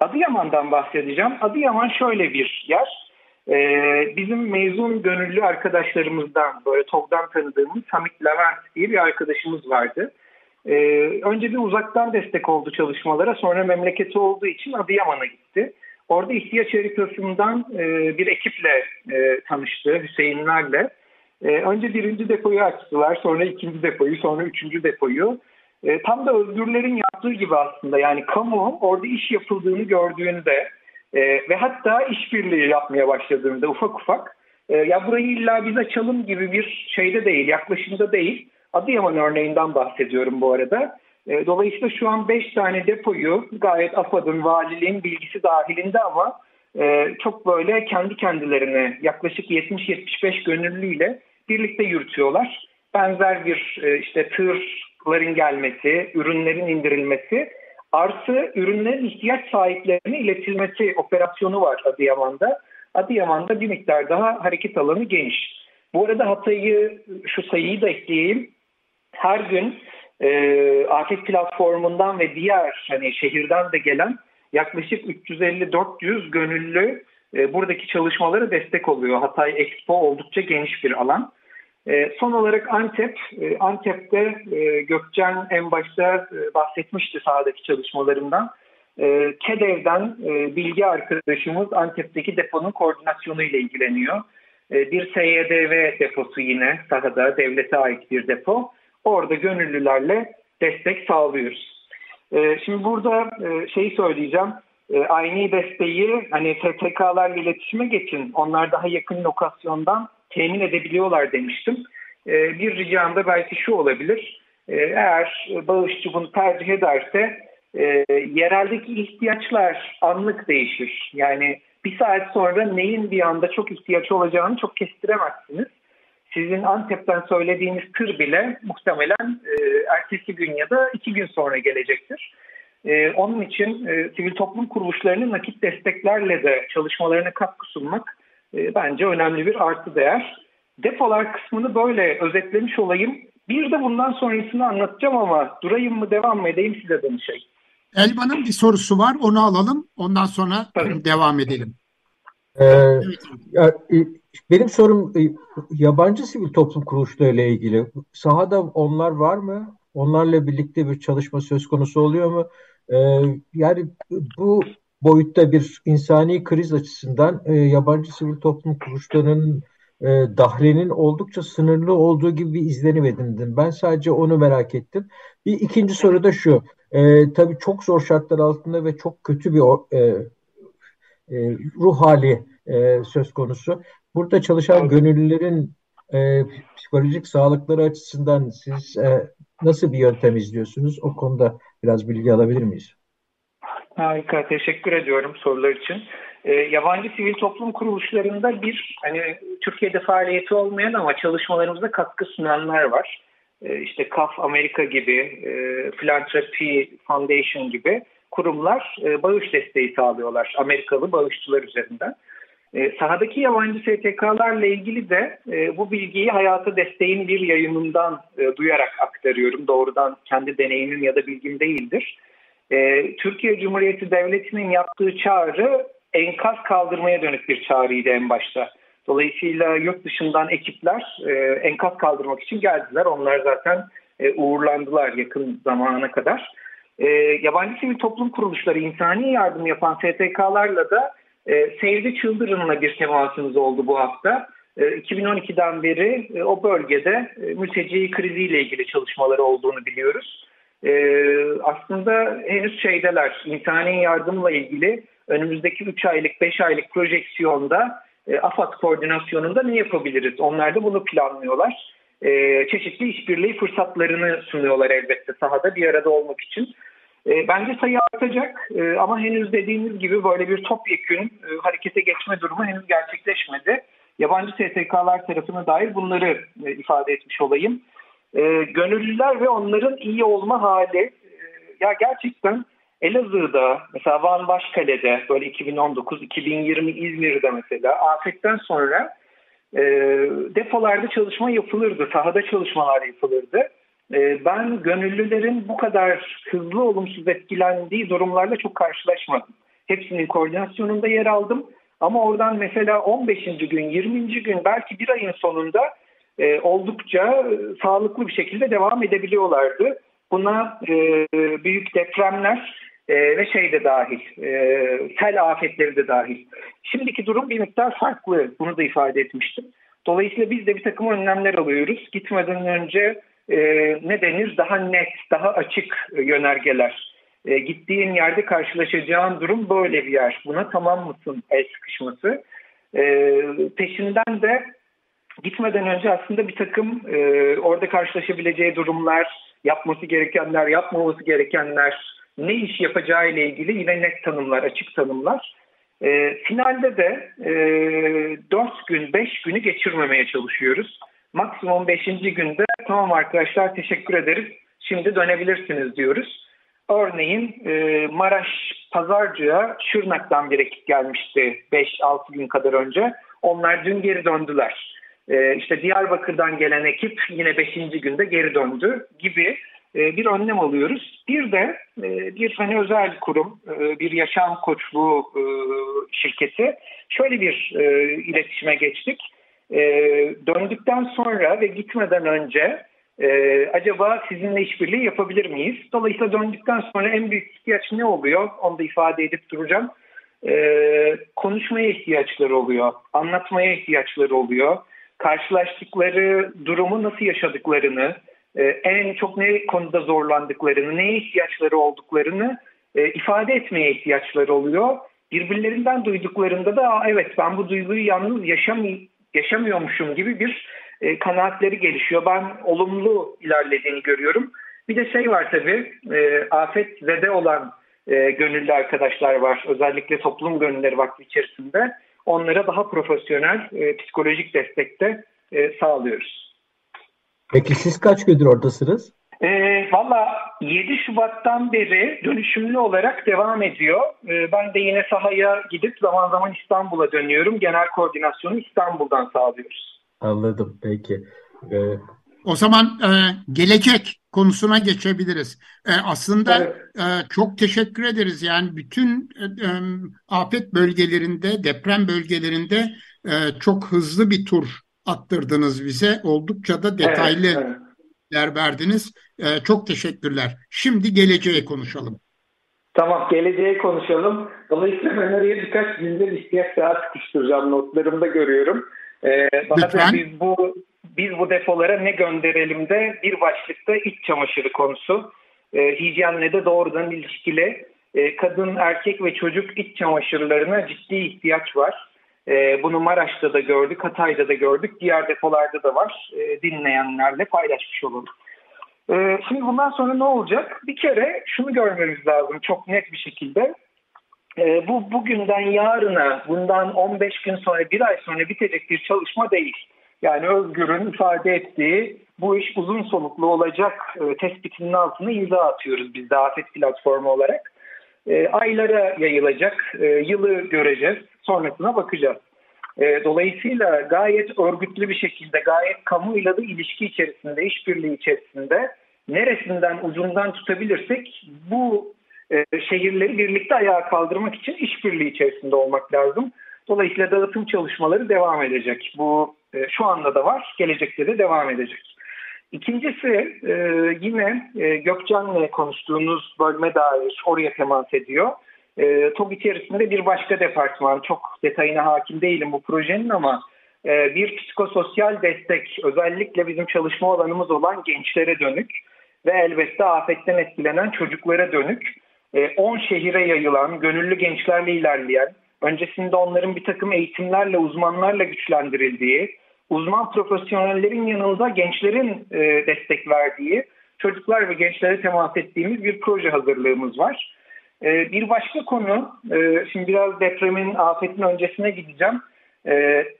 Adıyaman'dan bahsedeceğim. Adıyaman şöyle bir yer. Ee, bizim mezun gönüllü arkadaşlarımızdan, böyle TOG'dan tanıdığımız Hamit Levent diye bir arkadaşımız vardı. Ee, önce bir uzaktan destek oldu çalışmalara, sonra memleketi olduğu için Adıyaman'a gitti. Orada ihtiyaç haritasından e, bir ekiple e, tanıştı, Hüseyinlerle. E, önce birinci depoyu açtılar, sonra ikinci depoyu, sonra üçüncü depoyu. E, tam da özgürlerin yaptığı gibi aslında yani kamu orada iş yapıldığını gördüğünde e, ve hatta işbirliği yapmaya başladığında ufak ufak e, ya burayı illa biz açalım gibi bir şeyde değil, yaklaşımda değil. Adıyaman örneğinden bahsediyorum bu arada. E, dolayısıyla şu an 5 tane depoyu gayet AFAD'ın, valiliğin bilgisi dahilinde ama e, çok böyle kendi kendilerine yaklaşık 70-75 gönüllüyle birlikte yürütüyorlar. Benzer bir e, işte tırların gelmesi, ürünlerin indirilmesi artı ürünlerin ihtiyaç sahiplerine iletilmesi operasyonu var Adıyaman'da. Adıyaman'da bir miktar daha hareket alanı geniş. Bu arada Hatay'ı şu sayıyı da ekleyeyim. Her gün e, Afet platformundan ve diğer hani şehirden de gelen yaklaşık 350-400 gönüllü e, buradaki çalışmalara destek oluyor. Hatay Expo oldukça geniş bir alan. E, son olarak Antep, e, Antep'te e, Gökçen en başta e, bahsetmişti sahadaki çalışmalarından. E, KEDEV'den bilgi arkadaşımız Antep'teki deponun koordinasyonu ile ilgileniyor. Bir SYDV deposu yine sahada devlete ait bir depo. Orada gönüllülerle destek sağlıyoruz. Şimdi burada e, şeyi söyleyeceğim. Aynı desteği hani STK'larla iletişime geçin. Onlar daha yakın lokasyondan temin edebiliyorlar demiştim. E, bir ricam da belki şu olabilir. E, eğer bağışçı bunu tercih ederse e, yereldeki ihtiyaçlar anlık değişir. Yani bir saat sonra neyin bir anda çok ihtiyaç olacağını çok kestiremezsiniz. Sizin Antep'ten söylediğiniz tır bile muhtemelen e, ertesi gün ya da iki gün sonra gelecektir. E, onun için e, sivil toplum kuruluşlarının nakit desteklerle de çalışmalarına katkı sunmak e, bence önemli bir artı değer. Depolar kısmını böyle özetlemiş olayım. Bir de bundan sonrasını anlatacağım ama durayım mı devam mı edeyim size danışayım. Elvan'ın bir sorusu var onu alalım ondan sonra Tabii. devam edelim. Ee, benim sorum e, yabancı sivil toplum kuruluşlarıyla ilgili. Sahada onlar var mı? Onlarla birlikte bir çalışma söz konusu oluyor mu? Ee, yani bu boyutta bir insani kriz açısından e, yabancı sivil toplum kuruluşlarının e, dahrenin oldukça sınırlı olduğu gibi bir izlenim edindim. Ben sadece onu merak ettim. Bir ikinci soru da şu. E, tabii çok zor şartlar altında ve çok kötü bir e, e, ruh hali e, söz konusu. Burada çalışan gönüllülerin e, psikolojik sağlıkları açısından siz e, nasıl bir yöntem izliyorsunuz? O konuda biraz bilgi alabilir miyiz? Harika, teşekkür ediyorum sorular için. E, yabancı sivil toplum kuruluşlarında bir, hani Türkiye'de faaliyeti olmayan ama çalışmalarımızda katkı sunanlar var. E, işte CAF Amerika gibi, e, Philanthropy Foundation gibi kurumlar e, bağış desteği sağlıyorlar Amerikalı bağışçılar üzerinden. E, sahadaki yabancı STK'larla ilgili de e, bu bilgiyi hayata desteğin bir yayınından e, duyarak aktarıyorum. Doğrudan kendi deneyimim ya da bilgim değildir. E, Türkiye Cumhuriyeti Devleti'nin yaptığı çağrı enkaz kaldırmaya dönük bir çağrıydı en başta. Dolayısıyla yurt dışından ekipler e, enkaz kaldırmak için geldiler. Onlar zaten e, uğurlandılar yakın zamana kadar. E, yabancı sivil toplum kuruluşları insani yardım yapan STK'larla da e, Save the bir temasımız oldu bu hafta. E, 2012'den beri e, o bölgede e, mülteci kriziyle ilgili çalışmaları olduğunu biliyoruz. E, aslında henüz şeydeler, insani yardımla ilgili önümüzdeki 3 aylık, 5 aylık projeksiyonda e, AFAD koordinasyonunda ne yapabiliriz? Onlar da bunu planlıyorlar. E, çeşitli işbirliği fırsatlarını sunuyorlar elbette sahada bir arada olmak için. E, bence sayı artacak e, ama henüz dediğimiz gibi böyle bir topyekün e, harekete geçme durumu henüz gerçekleşmedi. Yabancı STK'lar tarafına dair bunları e, ifade etmiş olayım. E, gönüllüler ve onların iyi olma hali e, ya gerçekten Elazığ'da mesela Van Başkale'de böyle 2019-2020 İzmir'de mesela afetten sonra e, depolarda çalışma yapılırdı, sahada çalışmalar yapılırdı. E, ben gönüllülerin bu kadar hızlı olumsuz etkilendiği durumlarla çok karşılaşmadım. Hepsinin koordinasyonunda yer aldım. Ama oradan mesela 15. gün, 20. gün belki bir ayın sonunda e, oldukça e, sağlıklı bir şekilde devam edebiliyorlardı. Buna e, büyük depremler e, ve şey de dahil, e, sel afetleri de dahil. Şimdiki durum bir miktar farklı, bunu da ifade etmiştim. Dolayısıyla biz de bir takım önlemler alıyoruz. Gitmeden önce e, ne denir daha net, daha açık yönergeler. E, gittiğin yerde karşılaşacağın durum böyle bir yer. Buna tamam mısın el sıkışması. E, peşinden de gitmeden önce aslında bir takım e, orada karşılaşabileceği durumlar, yapması gerekenler, yapmaması gerekenler, ne iş yapacağı ile ilgili yine net tanımlar, açık tanımlar. E, finalde de e, 4 gün, 5 günü geçirmemeye çalışıyoruz. Maksimum 5. günde tamam arkadaşlar teşekkür ederiz, şimdi dönebilirsiniz diyoruz. Örneğin e, Maraş Pazarcı'ya Şırnak'tan bir ekip gelmişti 5-6 gün kadar önce. Onlar dün geri döndüler. E, işte Diyarbakır'dan gelen ekip yine 5. günde geri döndü gibi e, bir önlem alıyoruz. Bir de e, bir hani özel kurum, e, bir yaşam koçluğu şirketi şöyle bir iletişime geçtik. Döndükten sonra ve gitmeden önce acaba sizinle işbirliği yapabilir miyiz? Dolayısıyla döndükten sonra en büyük ihtiyaç ne oluyor? Onu da ifade edip duracağım. Konuşmaya ihtiyaçları oluyor, anlatmaya ihtiyaçları oluyor. Karşılaştıkları durumu nasıl yaşadıklarını, e, en çok ne konuda zorlandıklarını, neye ihtiyaçları olduklarını e, ifade etmeye ihtiyaçları oluyor. Birbirlerinden duyduklarında da evet ben bu duyguyu yalnız yaşamay yaşamıyormuşum gibi bir e, kanaatleri gelişiyor. Ben olumlu ilerlediğini görüyorum. Bir de şey var tabii afet zede olan gönüllü arkadaşlar var. Özellikle toplum gönülleri vakti içerisinde. Onlara daha profesyonel e, psikolojik destekte de e, sağlıyoruz. Peki siz kaç gündür oradasınız? E, Valla 7 Şubat'tan beri dönüşümlü olarak devam ediyor. E, ben de yine sahaya gidip zaman zaman İstanbul'a dönüyorum. Genel koordinasyonu İstanbul'dan sağlıyoruz. Anladım peki. Ee, O zaman e, gelecek konusuna geçebiliriz. E, aslında evet. e, çok teşekkür ederiz. Yani bütün e, e, afet bölgelerinde, deprem bölgelerinde e, çok hızlı bir tur attırdınız bize. Oldukça da detaylı evet, evet. verdiniz. E, çok teşekkürler. Şimdi geleceğe konuşalım. Tamam, geleceğe konuşalım. Dolayısıyla ben oraya birkaç gündem ihtiyaç daha sıkıştıracağım. Notlarımda görüyorum. Ee, Lütfen. Biz bu biz bu depolara ne gönderelim de bir başlıkta iç çamaşırı konusu. E, hijyenle de doğrudan ilişkili. E, kadın, erkek ve çocuk iç çamaşırlarına ciddi ihtiyaç var. E, bunu Maraş'ta da gördük, Hatay'da da gördük, diğer depolarda da var. E, dinleyenlerle paylaşmış olalım. E, şimdi bundan sonra ne olacak? Bir kere şunu görmemiz lazım çok net bir şekilde. E, bu bugünden yarına, bundan 15 gün sonra, bir ay sonra bitecek bir çalışma değil. Yani Özgür'ün ifade ettiği bu iş uzun soluklu olacak e, tespitinin altına imza atıyoruz biz de afet platformu olarak. E, aylara yayılacak, e, yılı göreceğiz, sonrasına bakacağız. E, dolayısıyla gayet örgütlü bir şekilde, gayet kamuyla da ilişki içerisinde, işbirliği içerisinde neresinden ucundan tutabilirsek bu e, şehirleri birlikte ayağa kaldırmak için işbirliği içerisinde olmak lazım. Dolayısıyla dağıtım çalışmaları devam edecek. Bu e, şu anda da var, gelecekte de devam edecek. İkincisi e, yine e, Gökcan'la konuştuğunuz bölme dair oraya temas ediyor. E, TOG içerisinde bir başka departman, çok detayına hakim değilim bu projenin ama bir psikososyal destek özellikle bizim çalışma alanımız olan gençlere dönük ve elbette afetten etkilenen çocuklara dönük 10 e, şehire yayılan, gönüllü gençlerle ilerleyen, öncesinde onların bir takım eğitimlerle, uzmanlarla güçlendirildiği, uzman profesyonellerin yanında gençlerin e, destek verdiği, çocuklar ve gençlere temas ettiğimiz bir proje hazırlığımız var. E, bir başka konu, şimdi biraz depremin, afetin öncesine gideceğim.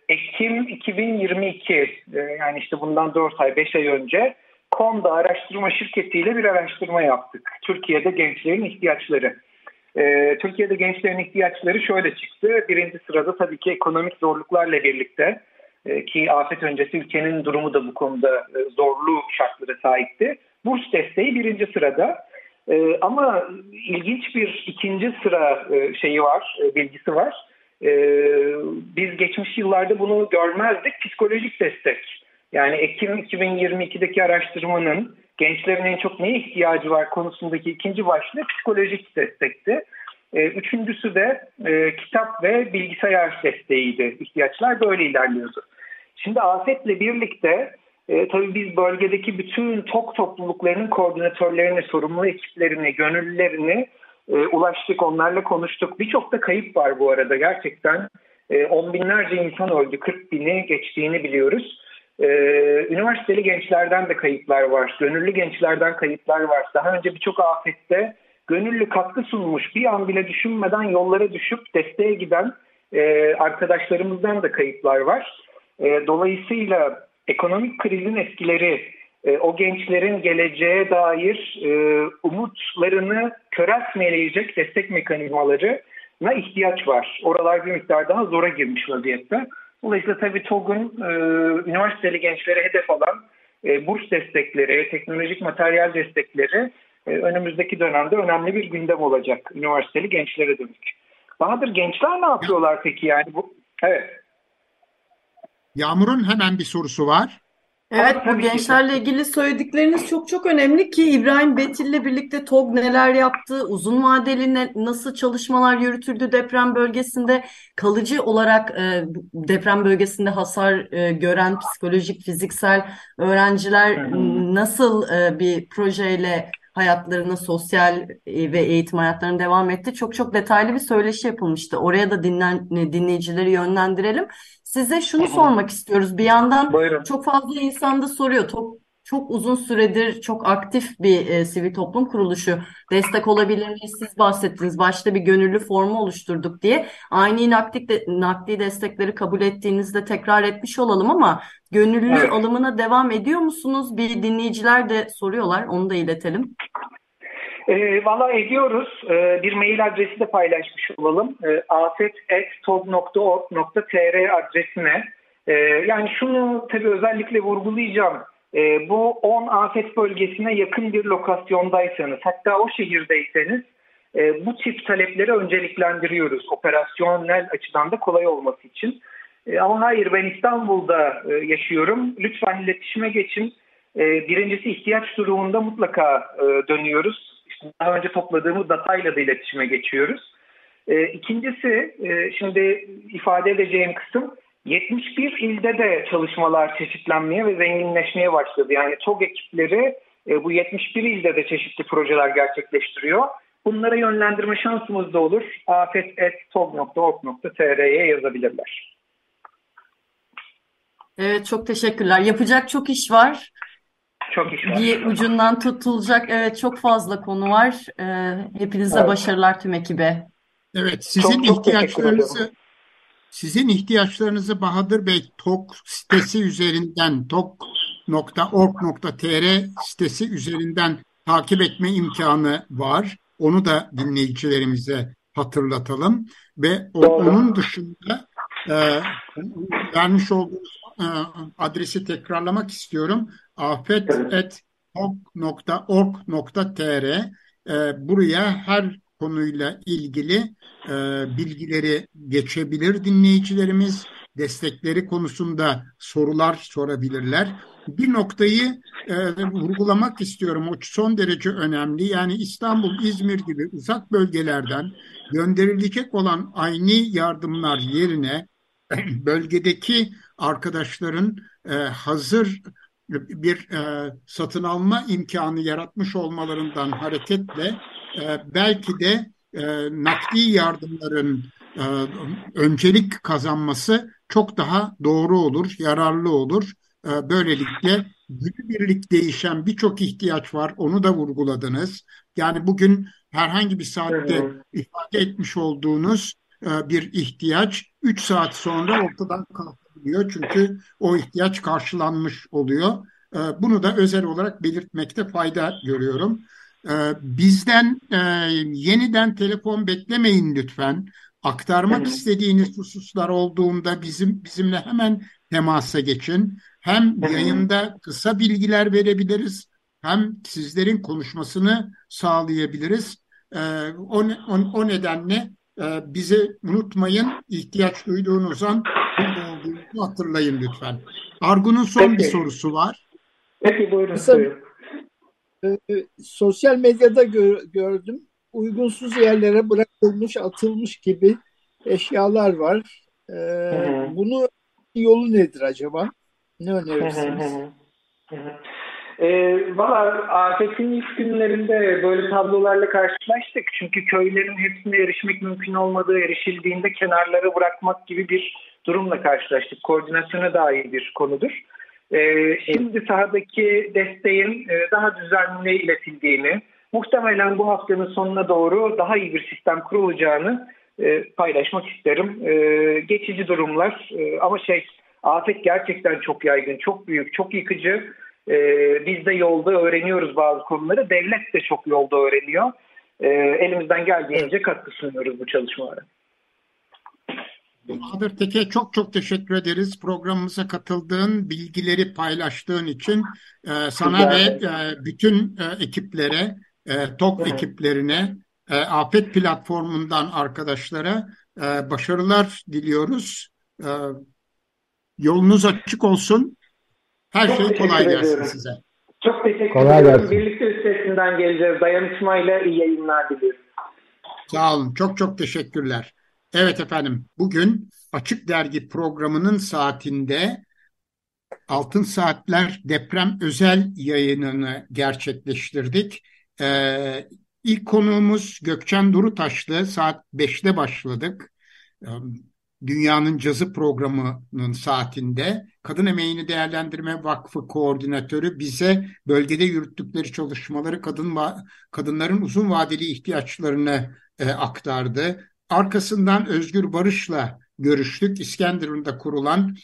Ekim 2022, e, yani işte bundan 4 ay, 5 ay önce KONDA araştırma şirketiyle bir araştırma yaptık. Türkiye'de gençlerin ihtiyaçları. Ee, Türkiye'de gençlerin ihtiyaçları şöyle çıktı. Birinci sırada tabii ki ekonomik zorluklarla birlikte e, ki afet öncesi ülkenin durumu da bu konuda e, zorlu şartlara sahipti. Burs desteği birinci sırada. E, ama ilginç bir ikinci sıra e, şeyi var, e, bilgisi var. E, biz geçmiş yıllarda bunu görmezdik. Psikolojik destek. Yani Ekim 2022'deki araştırmanın gençlerin en çok neye ihtiyacı var konusundaki ikinci başlık psikolojik destekti. E, üçüncüsü de e, kitap ve bilgisayar desteğiydi. İhtiyaçlar böyle ilerliyordu. Şimdi afetle birlikte e, tabii biz bölgedeki bütün TOK topluluklarının koordinatörlerini, sorumlu ekiplerini, gönüllülerini e, ulaştık, onlarla konuştuk. Birçok da kayıp var bu arada gerçekten. E, on binlerce insan öldü, 40 bini geçtiğini biliyoruz. Üniversiteli gençlerden de kayıplar var. Gönüllü gençlerden kayıplar var. Daha önce birçok afette gönüllü katkı sunmuş bir an bile düşünmeden yollara düşüp desteğe giden e, arkadaşlarımızdan da kayıplar var. E, dolayısıyla ekonomik krizin etkileri e, o gençlerin geleceğe dair e, umutlarını köreltmeleyecek destek mekanizmalarına ihtiyaç var. Oralar bir miktar daha zora girmiş vaziyette. Dolayısıyla tabii TOG'un e, üniversiteli gençlere hedef alan e, burs destekleri, teknolojik materyal destekleri e, önümüzdeki dönemde önemli bir gündem olacak üniversiteli gençlere dönük. Bahadır gençler ne yapıyorlar peki yani bu? Evet. Yağmur'un hemen bir sorusu var. Evet bu gençlerle ilgili söyledikleriniz çok çok önemli ki İbrahim Betil'le birlikte TOG neler yaptı, uzun vadeli ne, nasıl çalışmalar yürütüldü deprem bölgesinde, kalıcı olarak e, deprem bölgesinde hasar e, gören psikolojik, fiziksel öğrenciler nasıl e, bir projeyle hayatlarını, sosyal e, ve eğitim hayatlarını devam etti. Çok çok detaylı bir söyleşi yapılmıştı. Oraya da dinlen, dinleyicileri yönlendirelim. Size şunu sormak istiyoruz. Bir yandan Buyurun. çok fazla insan da soruyor. Çok, çok uzun süredir çok aktif bir e, sivil toplum kuruluşu. Destek olabilir miyiz? Siz bahsettiniz. Başta bir gönüllü formu oluşturduk diye. Aynı nakdi, de, nakdi destekleri kabul ettiğinizde tekrar etmiş olalım ama gönüllü evet. alımına devam ediyor musunuz? Bir dinleyiciler de soruyorlar. Onu da iletelim. E, Valla ediyoruz. E, bir mail adresi de paylaşmış olalım. E, afet.tog.org.tr adresine. E, yani şunu tabii özellikle vurgulayacağım. e, bu 10 afet bölgesine yakın bir lokasyondaysanız hatta o şehirdeyseniz e, bu tip talepleri önceliklendiriyoruz operasyonel açıdan da kolay olması için. E, ama hayır ben İstanbul'da e, yaşıyorum lütfen iletişime geçin. E, birincisi ihtiyaç durumunda mutlaka e, dönüyoruz. İşte daha önce topladığımız datayla da iletişime geçiyoruz. E, ikincisi e, şimdi ifade edeceğim kısım 71 ilde de çalışmalar çeşitlenmeye ve zenginleşmeye başladı. Yani çok ekipleri e, bu 71 ilde de çeşitli projeler gerçekleştiriyor. Bunlara yönlendirme şansımız da olur. afet.tog.org.tr'ye yazabilirler. Evet çok teşekkürler. Yapacak çok iş var. Çok iş var. Bir ucundan tutulacak evet çok fazla konu var. Ee, hepinize evet. başarılar tüm ekibe. Evet sizin çok, çok ihtiyaçlarınızı sizin ihtiyaçlarınızı Bahadır Bey TOK sitesi üzerinden tok.org.tr sitesi üzerinden takip etme imkanı var. Onu da dinleyicilerimize hatırlatalım ve o, onun dışında e, vermiş olduğunuz e, adresi tekrarlamak istiyorum. afet.org.tr e, buraya her konuyla ilgili e, bilgileri geçebilir dinleyicilerimiz. Destekleri konusunda sorular sorabilirler. Bir noktayı e, vurgulamak istiyorum. O son derece önemli. Yani İstanbul, İzmir gibi uzak bölgelerden gönderilecek olan aynı yardımlar yerine bölgedeki arkadaşların e, hazır bir e, satın alma imkanı yaratmış olmalarından hareketle e, belki de e, nakdi yardımların e, öncelik kazanması çok daha doğru olur, yararlı olur. E, böylelikle günübirlik değişen birçok ihtiyaç var. Onu da vurguladınız. Yani bugün herhangi bir saatte ifade etmiş olduğunuz e, bir ihtiyaç 3 saat sonra ortadan kalkabiliyor. Çünkü o ihtiyaç karşılanmış oluyor. E, bunu da özel olarak belirtmekte fayda görüyorum. E, bizden yeniden telefon beklemeyin lütfen. Aktarmak istediğiniz hususlar olduğunda bizim bizimle hemen temasa geçin. Hem yayında kısa bilgiler verebiliriz hem sizlerin konuşmasını sağlayabiliriz. O, o, o nedenle e, bizi unutmayın. ihtiyaç duyduğunuz an olduğunuzu hatırlayın lütfen. Argun'un son Peki. bir sorusu var. Peki buyurun. Kısa, e, sosyal medyada gör, gördüm. Uygunsuz yerlere bırakılmış, atılmış gibi eşyalar var. E, bunu yolu nedir acaba? Ne önerirsiniz? E, Valla afetin ilk günlerinde böyle tablolarla karşılaştık. Çünkü köylerin hepsine erişmek mümkün olmadığı erişildiğinde kenarları bırakmak gibi bir durumla karşılaştık. Koordinasyona dair bir konudur. E, şimdi sahadaki desteğin e, daha düzenli iletildiğini, muhtemelen bu haftanın sonuna doğru daha iyi bir sistem kurulacağını e, paylaşmak isterim. E, geçici durumlar e, ama şey afet gerçekten çok yaygın, çok büyük, çok yıkıcı e, biz de yolda öğreniyoruz bazı konuları. Devlet de çok yolda öğreniyor. E, elimizden geldiğince katkı sunuyoruz bu çalışmalara. Bahadır Teke çok çok teşekkür ederiz programımıza katıldığın, bilgileri paylaştığın için e, sana ve e, bütün e, ekiplere, e, TOK ekiplerine, e, Afet platformundan arkadaşlara e, başarılar diliyoruz. E, yolunuz açık olsun. Her Çok şey kolay gelsin ediyorum. size. Çok teşekkür kolay ederim. Gelsin. Birlikte üstesinden geleceğiz. Dayanışmayla iyi yayınlar diliyorum. Sağ olun. Çok çok teşekkürler. Evet efendim. Bugün Açık Dergi programının saatinde Altın Saatler deprem özel yayınını gerçekleştirdik. Ee, ilk konuğumuz Gökçen Durutaşlı. Saat 5'te başladık. Ee, Dünyanın Cazı programının saatinde Kadın Emeğini Değerlendirme Vakfı koordinatörü bize bölgede yürüttükleri çalışmaları kadın kadınların uzun vadeli ihtiyaçlarını e, aktardı. Arkasından Özgür Barış'la görüştük. İskenderun'da kurulan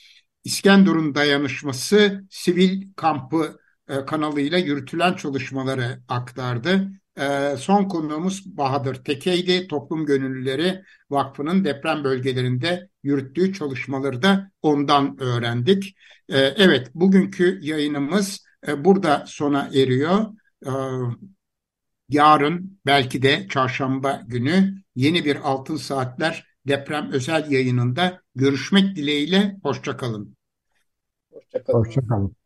İskenderun Dayanışması Sivil Kampı e, kanalıyla yürütülen çalışmaları aktardı. E, son konuğumuz Bahadır Teke'ydi. Toplum Gönüllüleri Vakfı'nın deprem bölgelerinde yürüttüğü çalışmaları da ondan öğrendik. E, evet, bugünkü yayınımız e, burada sona eriyor. E, yarın belki de çarşamba günü yeni bir Altın Saatler deprem özel yayınında görüşmek dileğiyle. Hoşçakalın. Hoşçakalın. Hoşçakalın.